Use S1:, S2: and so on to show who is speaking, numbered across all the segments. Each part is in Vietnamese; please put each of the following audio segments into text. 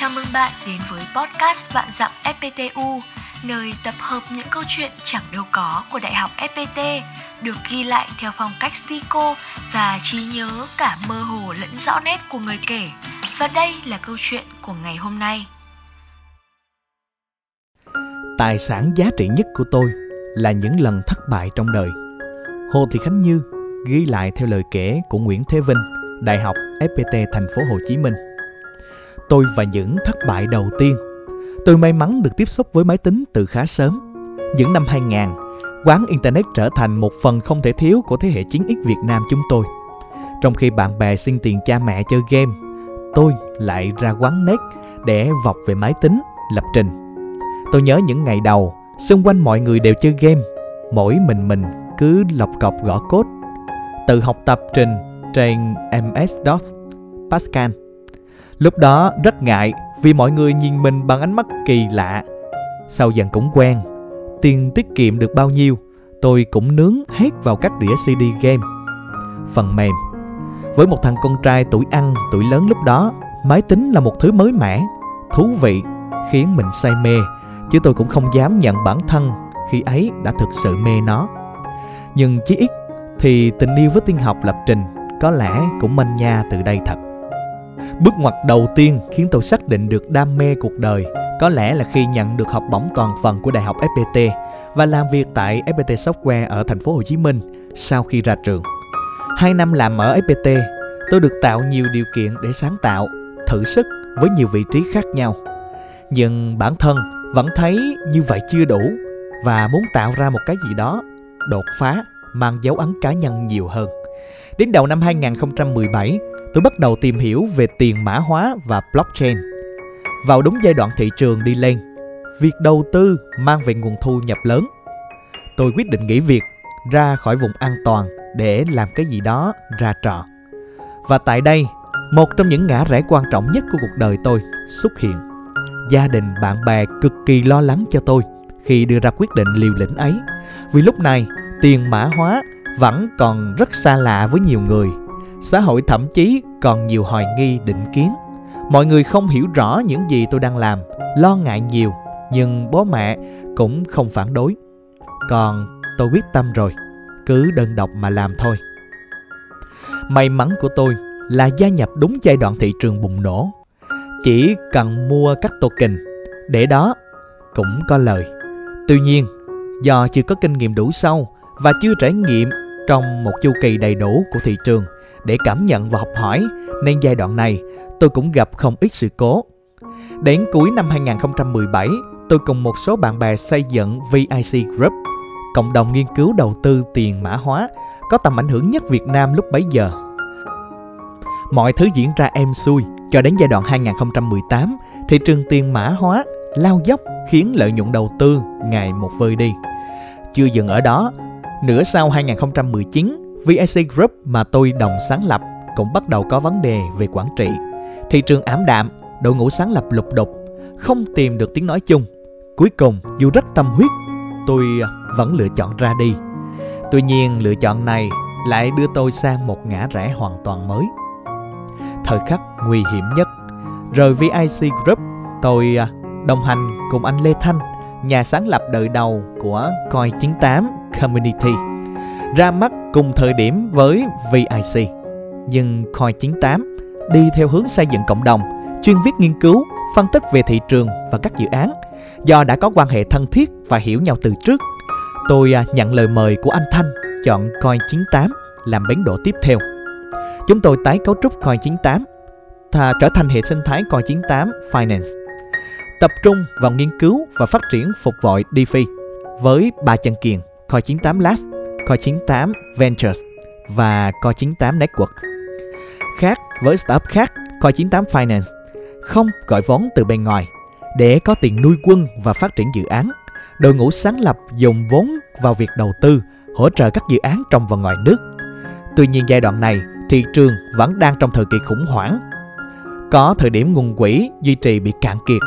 S1: Chào mừng bạn đến với podcast Vạn Dặm FPTU, nơi tập hợp những câu chuyện chẳng đâu có của Đại học FPT, được ghi lại theo phong cách stico và trí nhớ cả mơ hồ lẫn rõ nét của người kể. Và đây là câu chuyện của ngày hôm nay.
S2: Tài sản giá trị nhất của tôi là những lần thất bại trong đời. Hồ Thị Khánh Như ghi lại theo lời kể của Nguyễn Thế Vinh, Đại học FPT thành phố Hồ Chí Minh. Tôi và những thất bại đầu tiên. Tôi may mắn được tiếp xúc với máy tính từ khá sớm. Những năm 2000, quán internet trở thành một phần không thể thiếu của thế hệ 9X Việt Nam chúng tôi. Trong khi bạn bè xin tiền cha mẹ chơi game, tôi lại ra quán net để vọc về máy tính, lập trình. Tôi nhớ những ngày đầu, xung quanh mọi người đều chơi game, mỗi mình mình cứ lọc cọc gõ code, tự học tập trình trên MS-DOS, Pascal. Lúc đó rất ngại vì mọi người nhìn mình bằng ánh mắt kỳ lạ. Sau dần cũng quen, tiền tiết kiệm được bao nhiêu, tôi cũng nướng hết vào các đĩa CD game. Phần mềm Với một thằng con trai tuổi ăn, tuổi lớn lúc đó, máy tính là một thứ mới mẻ, thú vị, khiến mình say mê, chứ tôi cũng không dám nhận bản thân khi ấy đã thực sự mê nó. Nhưng chí ít thì tình yêu với tiên học lập trình có lẽ cũng manh nha từ đây thật. Bước ngoặt đầu tiên khiến tôi xác định được đam mê cuộc đời có lẽ là khi nhận được học bổng toàn phần của Đại học FPT và làm việc tại FPT Software ở thành phố Hồ Chí Minh sau khi ra trường. Hai năm làm ở FPT, tôi được tạo nhiều điều kiện để sáng tạo, thử sức với nhiều vị trí khác nhau. Nhưng bản thân vẫn thấy như vậy chưa đủ và muốn tạo ra một cái gì đó đột phá mang dấu ấn cá nhân nhiều hơn. Đến đầu năm 2017, tôi bắt đầu tìm hiểu về tiền mã hóa và blockchain. Vào đúng giai đoạn thị trường đi lên, việc đầu tư mang về nguồn thu nhập lớn. Tôi quyết định nghỉ việc, ra khỏi vùng an toàn để làm cái gì đó ra trò. Và tại đây, một trong những ngã rẽ quan trọng nhất của cuộc đời tôi xuất hiện. Gia đình bạn bè cực kỳ lo lắng cho tôi khi đưa ra quyết định liều lĩnh ấy. Vì lúc này, tiền mã hóa vẫn còn rất xa lạ với nhiều người. Xã hội thậm chí còn nhiều hoài nghi định kiến. Mọi người không hiểu rõ những gì tôi đang làm, lo ngại nhiều, nhưng bố mẹ cũng không phản đối. Còn tôi quyết tâm rồi, cứ đơn độc mà làm thôi. May mắn của tôi là gia nhập đúng giai đoạn thị trường bùng nổ. Chỉ cần mua các token, để đó cũng có lời. Tuy nhiên, do chưa có kinh nghiệm đủ sâu và chưa trải nghiệm trong một chu kỳ đầy đủ của thị trường để cảm nhận và học hỏi nên giai đoạn này tôi cũng gặp không ít sự cố. Đến cuối năm 2017, tôi cùng một số bạn bè xây dựng VIC Group, cộng đồng nghiên cứu đầu tư tiền mã hóa có tầm ảnh hưởng nhất Việt Nam lúc bấy giờ. Mọi thứ diễn ra êm xuôi cho đến giai đoạn 2018, thị trường tiền mã hóa lao dốc khiến lợi nhuận đầu tư ngày một vơi đi. Chưa dừng ở đó, nửa sau 2019, VIC Group mà tôi đồng sáng lập cũng bắt đầu có vấn đề về quản trị. Thị trường ảm đạm, đội ngũ sáng lập lục đục, không tìm được tiếng nói chung. Cuối cùng, dù rất tâm huyết, tôi à, vẫn lựa chọn ra đi. Tuy nhiên, lựa chọn này lại đưa tôi sang một ngã rẽ hoàn toàn mới. Thời khắc nguy hiểm nhất, rời VIC Group, tôi à, đồng hành cùng anh Lê Thanh, nhà sáng lập đời đầu của Coi 98 Community, ra mắt cùng thời điểm với VIC. Nhưng Coin98 đi theo hướng xây dựng cộng đồng, chuyên viết nghiên cứu, phân tích về thị trường và các dự án. Do đã có quan hệ thân thiết và hiểu nhau từ trước, tôi à, nhận lời mời của anh Thanh chọn Coin98 làm bến đỗ tiếp theo. Chúng tôi tái cấu trúc Coin98 thà trở thành hệ sinh thái Coin98 Finance tập trung vào nghiên cứu và phát triển phục vụ DeFi với ba chân kiền Coin98 Labs, Coin98 Ventures và Coin98 Network. Khác với startup khác, Coin98 Finance không gọi vốn từ bên ngoài để có tiền nuôi quân và phát triển dự án. Đội ngũ sáng lập dùng vốn vào việc đầu tư, hỗ trợ các dự án trong và ngoài nước. Tuy nhiên giai đoạn này, thị trường vẫn đang trong thời kỳ khủng hoảng. Có thời điểm nguồn quỹ duy trì bị cạn kiệt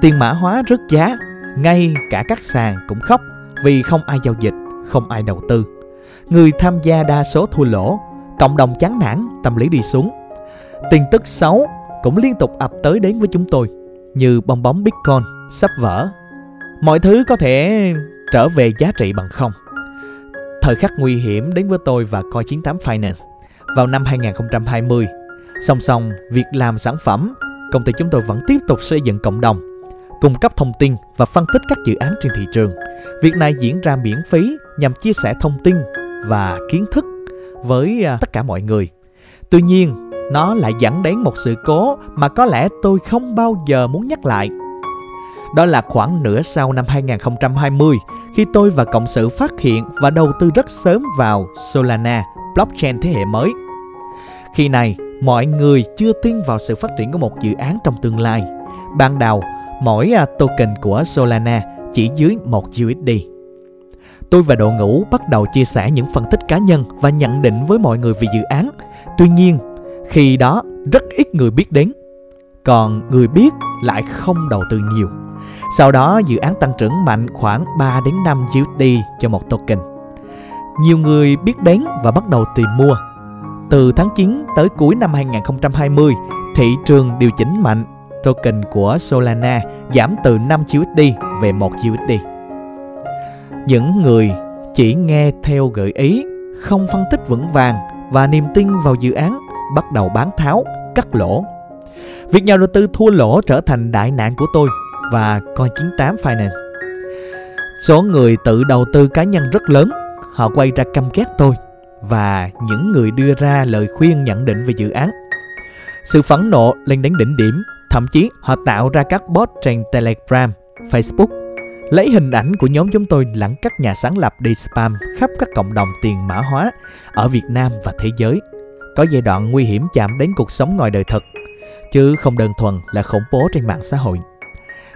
S2: Tiền mã hóa rớt giá, ngay cả các sàn cũng khóc vì không ai giao dịch, không ai đầu tư. Người tham gia đa số thua lỗ, cộng đồng chán nản, tâm lý đi xuống. Tin tức xấu cũng liên tục ập tới đến với chúng tôi. như bong bóng Bitcoin sắp vỡ. Mọi thứ có thể trở về giá trị bằng không. Thời khắc nguy hiểm đến với tôi và Coi 98 Finance vào năm 2020. Song song việc làm sản phẩm, công ty chúng tôi vẫn tiếp tục xây dựng cộng đồng, cung cấp thông tin và phân tích các dự án trên thị trường. Việc này diễn ra miễn phí nhằm chia sẻ thông tin và kiến thức với à, tất cả mọi người. Tuy nhiên, nó lại dẫn đến một sự cố mà có lẽ tôi không bao giờ muốn nhắc lại. Đó là khoảng nửa sau năm 2020 khi tôi và cộng sự phát hiện và đầu tư rất sớm vào Solana, blockchain thế hệ mới. Khi này, mọi người chưa tin vào sự phát triển của một dự án trong tương lai. Ban đầu, mỗi à, token của Solana chỉ dưới 1 USD. Tôi và đội ngũ bắt đầu chia sẻ những phân tích cá nhân và nhận định với mọi người về dự án. Tuy nhiên, khi đó rất ít người biết đến, còn người biết lại không đầu tư nhiều. Sau đó dự án tăng trưởng mạnh khoảng 3 đến 5 USD cho một token. Nhiều người biết đến và bắt đầu tìm mua. Từ tháng 9 tới cuối năm 2020, thị trường điều chỉnh mạnh, token của Solana giảm từ 5 USD về 1 USD. Những người chỉ nghe theo gợi ý, không phân tích vững vàng và niềm tin vào dự án bắt đầu bán tháo, cắt lỗ. Việc nhà đầu tư thua lỗ trở thành đại nạn của tôi và Coin98 Finance. Số người tự đầu tư cá nhân rất lớn, họ quay ra căm ghét tôi và những người đưa ra lời khuyên nhận định về dự án. Sự phẫn nộ lên đến đỉnh điểm, thậm chí họ tạo ra các bot trên Telegram, Facebook lấy hình ảnh của nhóm chúng tôi lẫn các nhà sáng lập đi spam khắp các cộng đồng tiền mã hóa ở Việt Nam và thế giới. Có giai đoạn nguy hiểm chạm đến cuộc sống ngoài đời thực, chứ không đơn thuần là khủng bố trên mạng xã hội.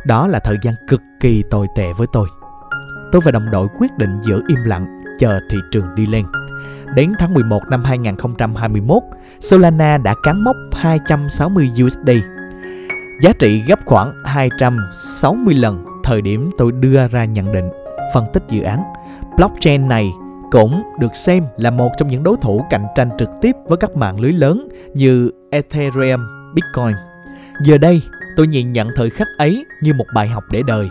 S2: Đó là thời gian cực kỳ tồi tệ với tôi. Tôi và đồng đội quyết định giữ im lặng, chờ thị trường đi lên. Đến tháng 11 năm 2021, Solana đã cán mốc 260 USD. Giá trị gấp khoảng 260 lần thời điểm tôi đưa ra nhận định, phân tích dự án. Blockchain này cũng được xem là một trong những đối thủ cạnh tranh trực tiếp với các mạng lưới lớn như Ethereum, Bitcoin. Giờ đây, tôi nhìn nhận thời khắc ấy như một bài học để đời.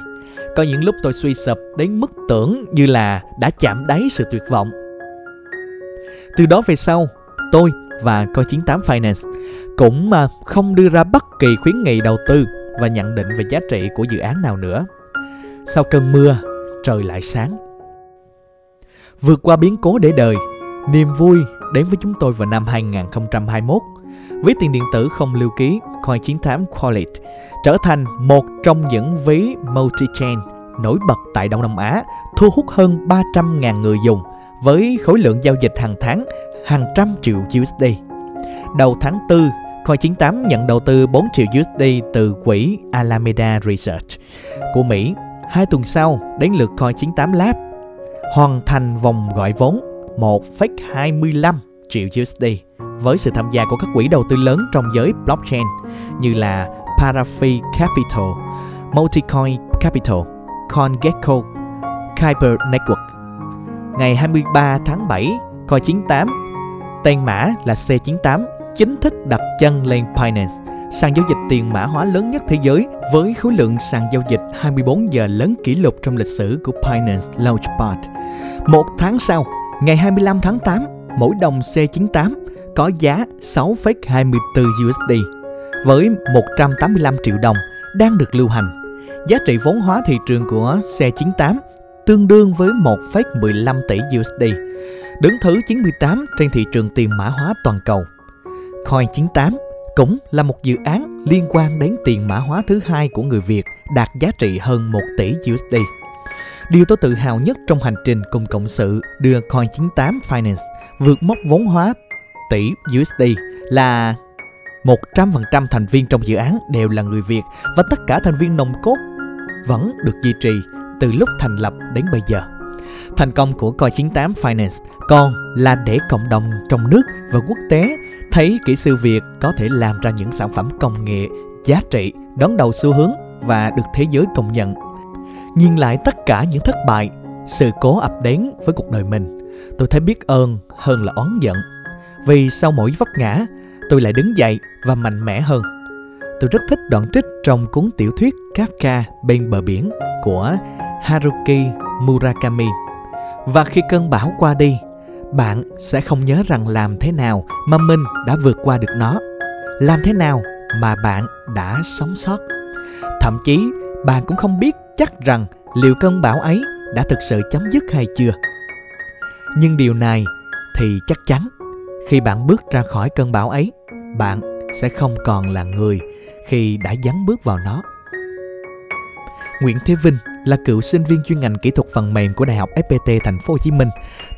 S2: Có những lúc tôi suy sụp đến mức tưởng như là đã chạm đáy sự tuyệt vọng. Từ đó về sau, tôi và Coi98 Finance cũng mà không đưa ra bất kỳ khuyến nghị đầu tư và nhận định về giá trị của dự án nào nữa. Sau cơn mưa, trời lại sáng. Vượt qua biến cố để đời, niềm vui đến với chúng tôi vào năm 2021. Ví tiền điện tử không lưu ký Coin98 Wallet trở thành một trong những ví multi-chain nổi bật tại Đông Nam Á, thu hút hơn 300.000 người dùng với khối lượng giao dịch hàng tháng hàng trăm triệu USD. Đầu tháng 4, Coin98 nhận đầu tư 4 triệu USD từ quỹ Alameda Research của Mỹ Hai tuần sau, đến lượt coi 98 Lab hoàn thành vòng gọi vốn 1,25 triệu USD với sự tham gia của các quỹ đầu tư lớn trong giới blockchain như là Parafi Capital, Multicoin Capital, CoinGecko, Kuiper Network. Ngày 23 tháng 7, Coin98, tên mã là C98, chính thức đặt chân lên Binance sàn giao dịch tiền mã hóa lớn nhất thế giới với khối lượng sàn giao dịch 24 giờ lớn kỷ lục trong lịch sử của Binance Launchpad. Một tháng sau, ngày 25 tháng 8, mỗi đồng C98 có giá 6,24 USD với 185 triệu đồng đang được lưu hành. Giá trị vốn hóa thị trường của C98 tương đương với 1,15 tỷ USD, đứng thứ 98 trên thị trường tiền mã hóa toàn cầu. Coin 98 cũng là một dự án liên quan đến tiền mã hóa thứ hai của người Việt đạt giá trị hơn 1 tỷ USD. Điều tôi tự hào nhất trong hành trình cùng cộng sự đưa Coin98 Finance vượt mốc vốn hóa tỷ USD là 100% thành viên trong dự án đều là người Việt và tất cả thành viên nồng cốt vẫn được duy trì từ lúc thành lập đến bây giờ. Thành công của Coin98 Finance còn là để cộng đồng trong nước và quốc tế thấy kỹ sư Việt có thể làm ra những sản phẩm công nghệ giá trị đón đầu xu hướng và được thế giới công nhận. Nhìn lại tất cả những thất bại, sự cố ập đến với cuộc đời mình, tôi thấy biết ơn hơn là oán giận. Vì sau mỗi vấp ngã, tôi lại đứng dậy và mạnh mẽ hơn. tôi rất thích đoạn trích trong cuốn tiểu thuyết Kafka bên bờ biển của Haruki Murakami. Và khi cơn bão qua đi, bạn sẽ không nhớ rằng làm thế nào mà mình đã vượt qua được nó. Làm thế nào mà bạn đã sống sót. Thậm chí, bạn cũng không biết chắc rằng liệu cơn bão ấy đã thực sự chấm dứt hay chưa. Nhưng điều này thì chắc chắn khi bạn bước ra khỏi cơn bão ấy, bạn sẽ không còn là người khi đã dấn bước vào nó. Nguyễn Thế Vinh là cựu sinh viên chuyên ngành kỹ thuật phần mềm của Đại học FPT Thành phố Hồ Chí Minh,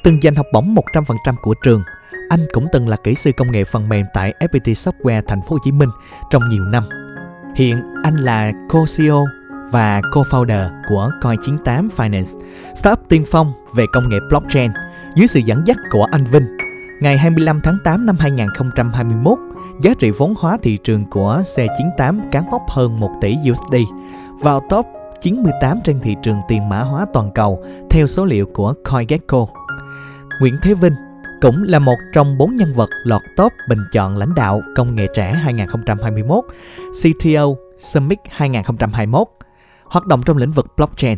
S2: từng giành học bổng 100% của trường. Anh cũng từng là kỹ sư công nghệ phần mềm tại FPT Software Thành phố Hồ Chí Minh trong nhiều năm. Hiện anh là co-CEO và co-founder của Coin98 Finance, startup tiên phong về công nghệ blockchain dưới sự dẫn dắt của anh Vinh. Ngày 25 tháng 8 năm 2021, giá trị vốn hóa thị trường của C98 cán mốc hơn 1 tỷ USD, vào top 98 trên thị trường tiền mã hóa toàn cầu theo số liệu của CoinGecko. Nguyễn Thế Vinh cũng là một trong bốn nhân vật lọt top bình chọn lãnh đạo công nghệ trẻ 2021, CTO Summit 2021, hoạt động trong lĩnh vực blockchain.